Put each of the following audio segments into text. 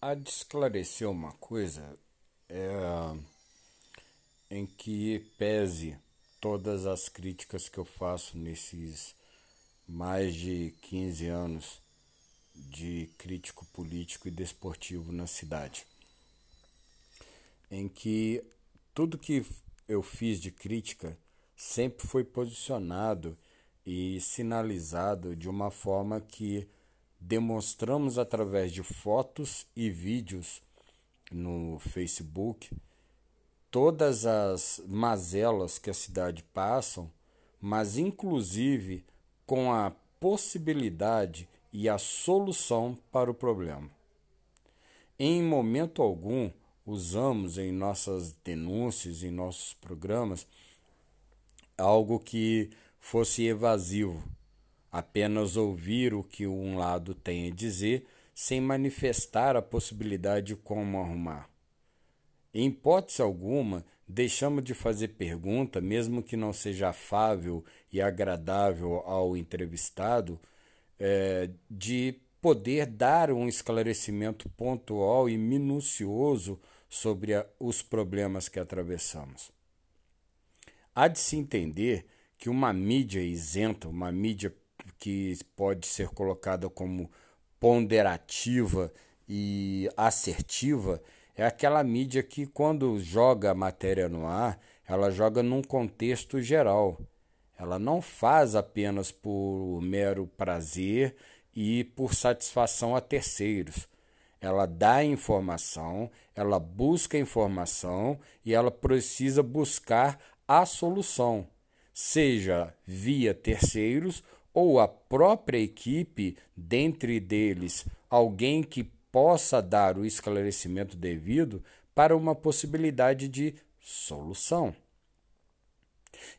há de esclarecer uma coisa é, em que pese todas as críticas que eu faço nesses mais de 15 anos de crítico político e desportivo na cidade, em que tudo que eu fiz de crítica sempre foi posicionado e sinalizado de uma forma que demonstramos através de fotos e vídeos no Facebook todas as mazelas que a cidade passam, mas inclusive com a possibilidade e a solução para o problema. Em momento algum usamos em nossas denúncias, em nossos programas, algo que fosse evasivo, apenas ouvir o que um lado tem a dizer sem manifestar a possibilidade de como arrumar. Em hipótese alguma, deixamos de fazer pergunta, mesmo que não seja afável e agradável ao entrevistado, é, de poder dar um esclarecimento pontual e minucioso sobre a, os problemas que atravessamos. Há de se entender que uma mídia isenta, uma mídia que pode ser colocada como ponderativa e assertiva, é aquela mídia que, quando joga a matéria no ar, ela joga num contexto geral. Ela não faz apenas por mero prazer e por satisfação a terceiros. Ela dá informação, ela busca informação e ela precisa buscar a solução, seja via terceiros ou a própria equipe, dentre deles alguém que possa dar o esclarecimento devido para uma possibilidade de solução.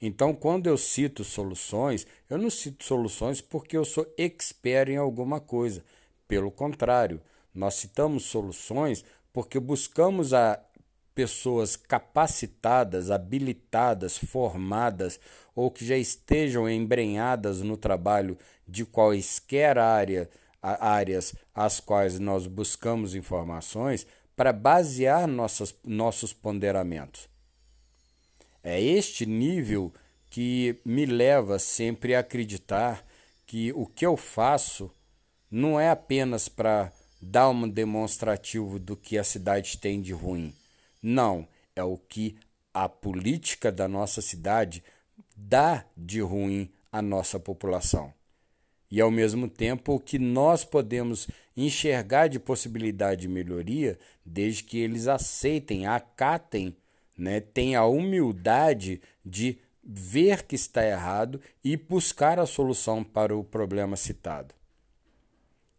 Então, quando eu cito soluções, eu não cito soluções porque eu sou expert em alguma coisa. Pelo contrário, nós citamos soluções porque buscamos a pessoas capacitadas, habilitadas, formadas ou que já estejam embrenhadas no trabalho de quaisquer área, áreas às quais nós buscamos informações para basear nossas, nossos ponderamentos. É este nível que me leva sempre a acreditar que o que eu faço não é apenas para dar um demonstrativo do que a cidade tem de ruim. Não, é o que a política da nossa cidade dá de ruim à nossa população. E ao mesmo tempo o que nós podemos enxergar de possibilidade de melhoria, desde que eles aceitem, acatem né, tem a humildade de ver que está errado e buscar a solução para o problema citado.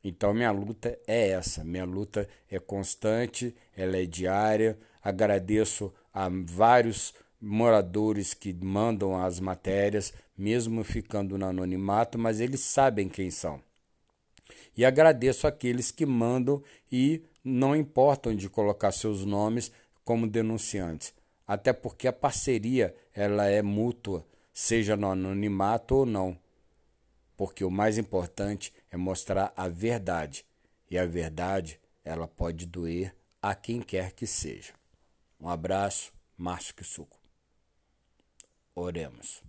Então, minha luta é essa. Minha luta é constante, ela é diária. Agradeço a vários moradores que mandam as matérias, mesmo ficando no anonimato, mas eles sabem quem são. E agradeço aqueles que mandam e não importam de colocar seus nomes como denunciantes até porque a parceria ela é mútua, seja no anonimato ou não. Porque o mais importante é mostrar a verdade, e a verdade ela pode doer a quem quer que seja. Um abraço, Márcio Kisuko. Oremos.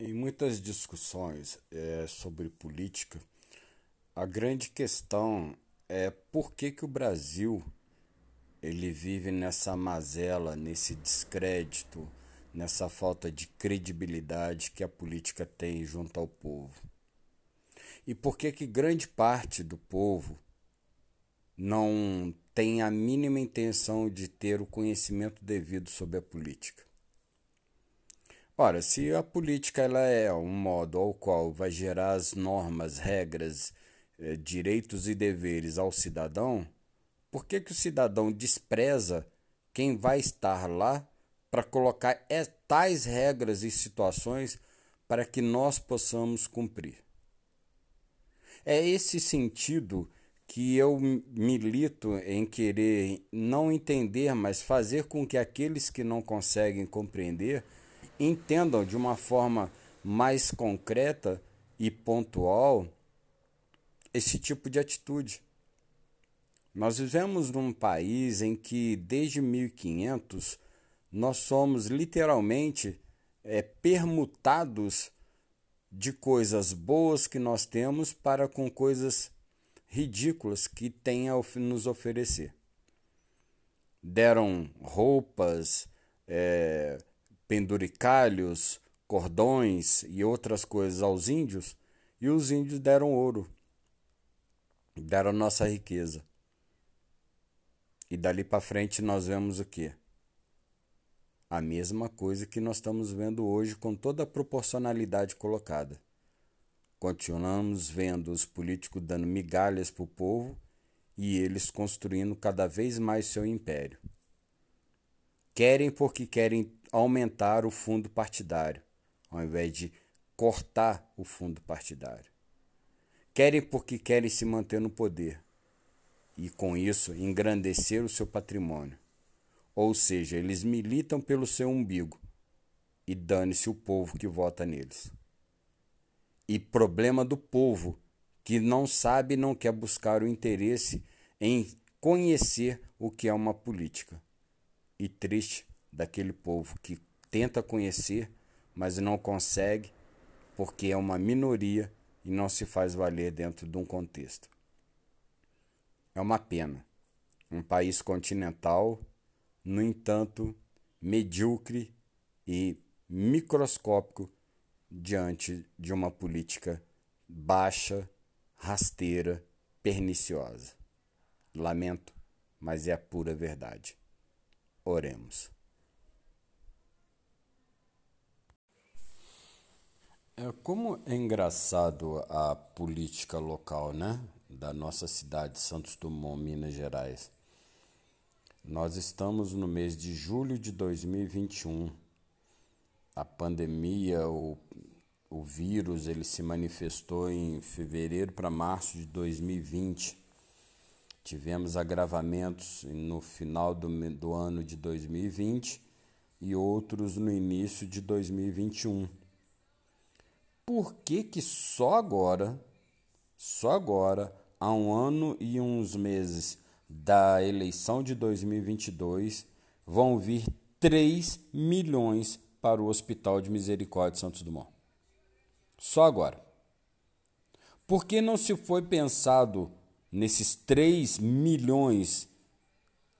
Em muitas discussões é, sobre política, a grande questão é por que, que o Brasil ele vive nessa mazela, nesse descrédito, nessa falta de credibilidade que a política tem junto ao povo. E por que que grande parte do povo não tem a mínima intenção de ter o conhecimento devido sobre a política? Ora, se a política ela é um modo ao qual vai gerar as normas, regras, eh, direitos e deveres ao cidadão, por que, que o cidadão despreza quem vai estar lá para colocar tais regras e situações para que nós possamos cumprir? É esse sentido que eu milito em querer não entender, mas fazer com que aqueles que não conseguem compreender entendam de uma forma mais concreta e pontual esse tipo de atitude. Nós vivemos num país em que, desde 1500, nós somos literalmente é, permutados de coisas boas que nós temos para com coisas ridículas que têm a nos oferecer. Deram roupas, é, penduricalhos, cordões e outras coisas aos índios, e os índios deram ouro, deram nossa riqueza. E dali para frente nós vemos o que? A mesma coisa que nós estamos vendo hoje com toda a proporcionalidade colocada. Continuamos vendo os políticos dando migalhas para o povo e eles construindo cada vez mais seu império. Querem porque querem aumentar o fundo partidário, ao invés de cortar o fundo partidário. Querem porque querem se manter no poder e, com isso, engrandecer o seu patrimônio. Ou seja, eles militam pelo seu umbigo e dane-se o povo que vota neles. E problema do povo que não sabe e não quer buscar o interesse em conhecer o que é uma política. E triste daquele povo que tenta conhecer, mas não consegue porque é uma minoria e não se faz valer dentro de um contexto. É uma pena. Um país continental no entanto, medíocre e microscópico diante de uma política baixa, rasteira, perniciosa. Lamento, mas é a pura verdade. Oremos. É, como é engraçado a política local, né? Da nossa cidade, Santos Dumont, Minas Gerais. Nós estamos no mês de julho de 2021. A pandemia, o, o vírus, ele se manifestou em fevereiro para março de 2020. Tivemos agravamentos no final do, do ano de 2020 e outros no início de 2021. Por que, que só agora, só agora, há um ano e uns meses, da eleição de 2022 vão vir 3 milhões para o Hospital de Misericórdia de Santos Dumont. Só agora. Por que não se foi pensado nesses 3 milhões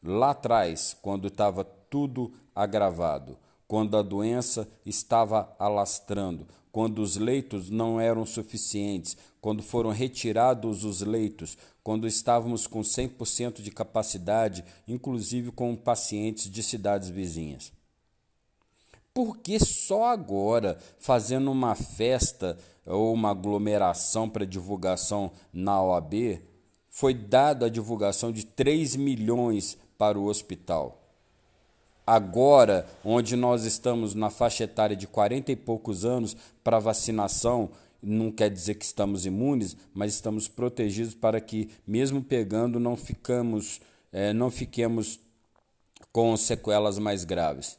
lá atrás, quando estava tudo agravado, quando a doença estava alastrando, quando os leitos não eram suficientes, quando foram retirados os leitos, quando estávamos com 100% de capacidade, inclusive com pacientes de cidades vizinhas. Por que só agora, fazendo uma festa ou uma aglomeração para divulgação na OAB, foi dada a divulgação de 3 milhões para o hospital? Agora, onde nós estamos na faixa etária de 40 e poucos anos para vacinação, não quer dizer que estamos imunes, mas estamos protegidos para que, mesmo pegando, não ficamos, é, não fiquemos com sequelas mais graves.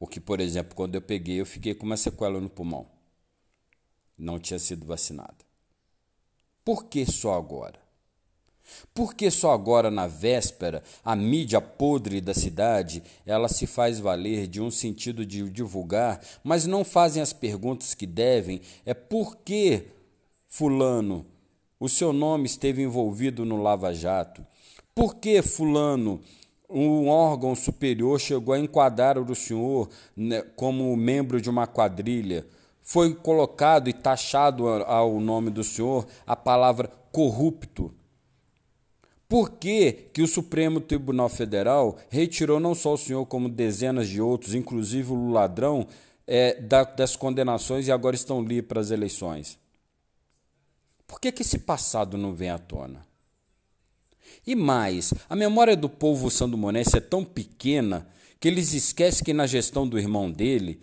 O que, por exemplo, quando eu peguei, eu fiquei com uma sequela no pulmão. Não tinha sido vacinado. Por que só agora? Porque só agora, na véspera, a mídia podre da cidade, ela se faz valer de um sentido de divulgar, mas não fazem as perguntas que devem, é por que fulano, o seu nome esteve envolvido no Lava Jato? Por que fulano, um órgão superior chegou a enquadrar o senhor né, como membro de uma quadrilha? Foi colocado e taxado ao nome do senhor a palavra corrupto por que, que o Supremo Tribunal Federal retirou não só o senhor, como dezenas de outros, inclusive o ladrão, é, da, das condenações e agora estão livres para as eleições? Por que, que esse passado não vem à tona? E mais, a memória do povo sandomonense é tão pequena que eles esquecem que na gestão do irmão dele,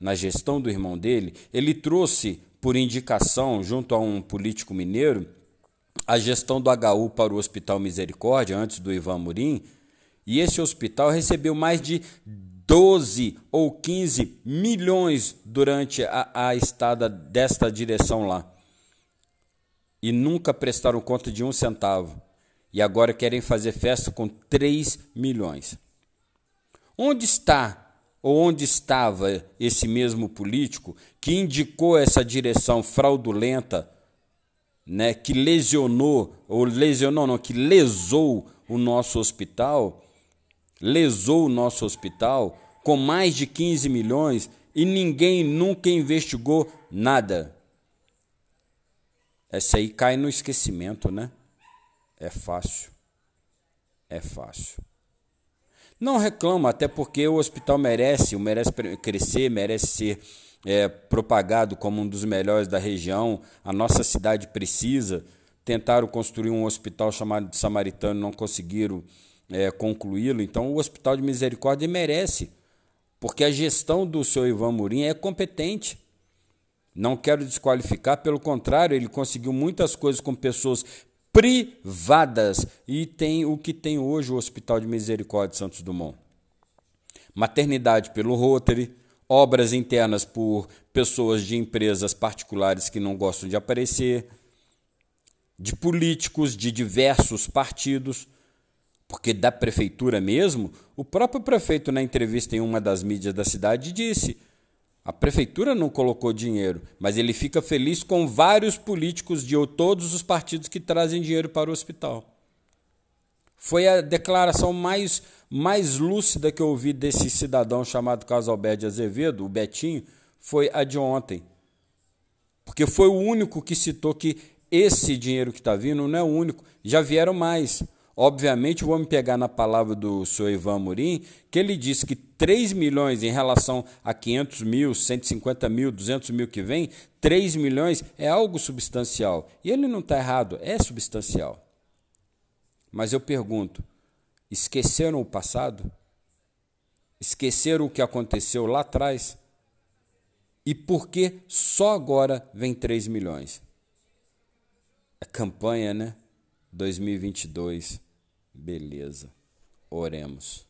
na gestão do irmão dele, ele trouxe por indicação junto a um político mineiro a gestão do HU para o Hospital Misericórdia, antes do Ivan Murim, e esse hospital recebeu mais de 12 ou 15 milhões durante a, a estada desta direção lá. e nunca prestaram conta de um centavo e agora querem fazer festa com 3 milhões. Onde está ou onde estava esse mesmo político que indicou essa direção fraudulenta, né, que lesionou ou lesionou não, que lesou o nosso hospital, lesou o nosso hospital com mais de 15 milhões e ninguém nunca investigou nada. Essa aí cai no esquecimento, né? É fácil. É fácil. Não reclamo, até porque o hospital merece, merece crescer, merece ser é, propagado como um dos melhores da região. A nossa cidade precisa. Tentaram construir um hospital chamado de Samaritano, não conseguiram é, concluí-lo. Então, o Hospital de Misericórdia merece, porque a gestão do senhor Ivan Murim é competente. Não quero desqualificar, pelo contrário, ele conseguiu muitas coisas com pessoas privadas e tem o que tem hoje o Hospital de Misericórdia de Santos Dumont. Maternidade pelo Rotary, obras internas por pessoas de empresas particulares que não gostam de aparecer, de políticos de diversos partidos, porque da prefeitura mesmo, o próprio prefeito na entrevista em uma das mídias da cidade disse: a prefeitura não colocou dinheiro, mas ele fica feliz com vários políticos de todos os partidos que trazem dinheiro para o hospital. Foi a declaração mais, mais lúcida que eu ouvi desse cidadão chamado Carlos Alberto Azevedo, o Betinho, foi a de ontem. Porque foi o único que citou que esse dinheiro que está vindo não é o único, já vieram mais. Obviamente, vou me pegar na palavra do senhor Ivan Murim, que ele disse que 3 milhões em relação a 500 mil, 150 mil, 200 mil que vem, 3 milhões é algo substancial. E ele não está errado, é substancial. Mas eu pergunto: esqueceram o passado? Esqueceram o que aconteceu lá atrás? E por que só agora vem 3 milhões? É campanha, né? 2022. Beleza. Oremos.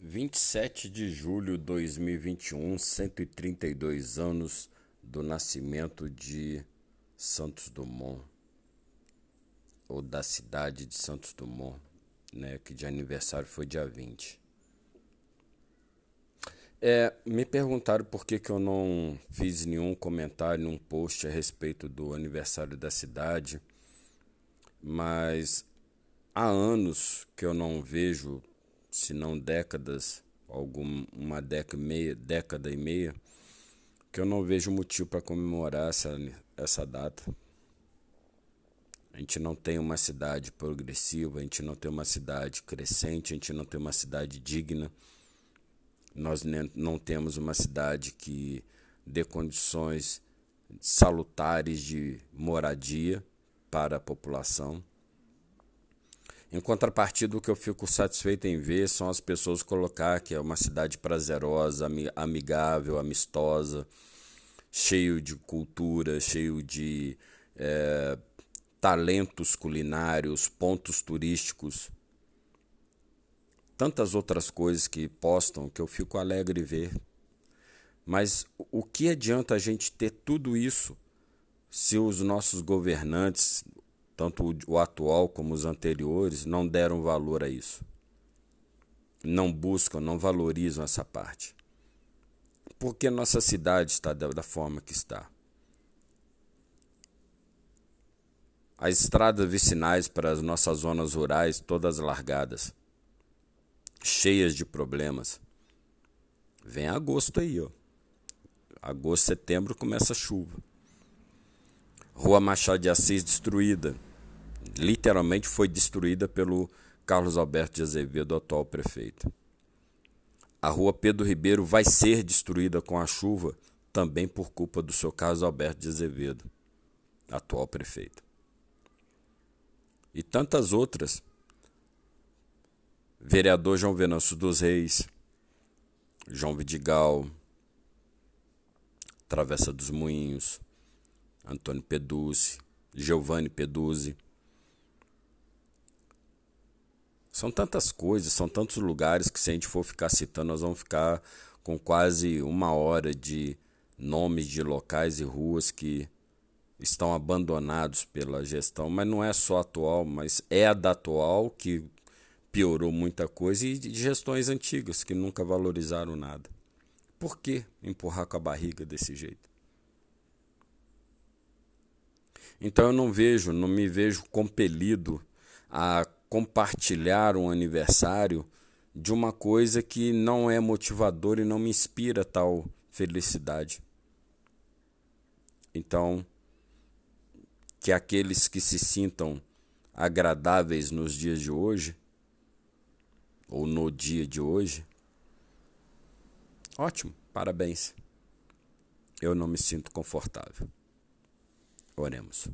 27 de julho de 2021, 132 anos do nascimento de Santos Dumont, ou da cidade de Santos Dumont, né, que de aniversário foi dia 20. É, me perguntaram por que, que eu não fiz nenhum comentário, nenhum post a respeito do aniversário da cidade mas há anos que eu não vejo, se não décadas, alguma uma década, meia, década e meia, que eu não vejo motivo para comemorar essa, essa data. A gente não tem uma cidade progressiva, a gente não tem uma cidade crescente, a gente não tem uma cidade digna. Nós não temos uma cidade que dê condições salutares de moradia para a população. Em contrapartida, o que eu fico satisfeito em ver são as pessoas colocar que é uma cidade prazerosa, amigável, amistosa, cheio de cultura, cheio de é, talentos culinários, pontos turísticos, tantas outras coisas que postam que eu fico alegre ver. Mas o que adianta a gente ter tudo isso se os nossos governantes, tanto o atual como os anteriores, não deram valor a isso. Não buscam, não valorizam essa parte. Porque nossa cidade está da forma que está. As estradas vicinais para as nossas zonas rurais todas largadas, cheias de problemas. Vem agosto aí, ó. Agosto, setembro começa a chuva. Rua Machado de Assis destruída. Literalmente foi destruída pelo Carlos Alberto de Azevedo, atual prefeito. A Rua Pedro Ribeiro vai ser destruída com a chuva também por culpa do seu Carlos Alberto de Azevedo, atual prefeito. E tantas outras. Vereador João Venâncio dos Reis, João Vidigal, Travessa dos Moinhos, Antônio Peduzzi, Giovanni Peduzzi. São tantas coisas, são tantos lugares que se a gente for ficar citando, nós vamos ficar com quase uma hora de nomes de locais e ruas que estão abandonados pela gestão, mas não é só atual, mas é a da atual que piorou muita coisa e de gestões antigas que nunca valorizaram nada. Por que empurrar com a barriga desse jeito? Então eu não vejo, não me vejo compelido a compartilhar um aniversário de uma coisa que não é motivadora e não me inspira tal felicidade. Então, que aqueles que se sintam agradáveis nos dias de hoje, ou no dia de hoje, ótimo, parabéns. Eu não me sinto confortável. Oremos.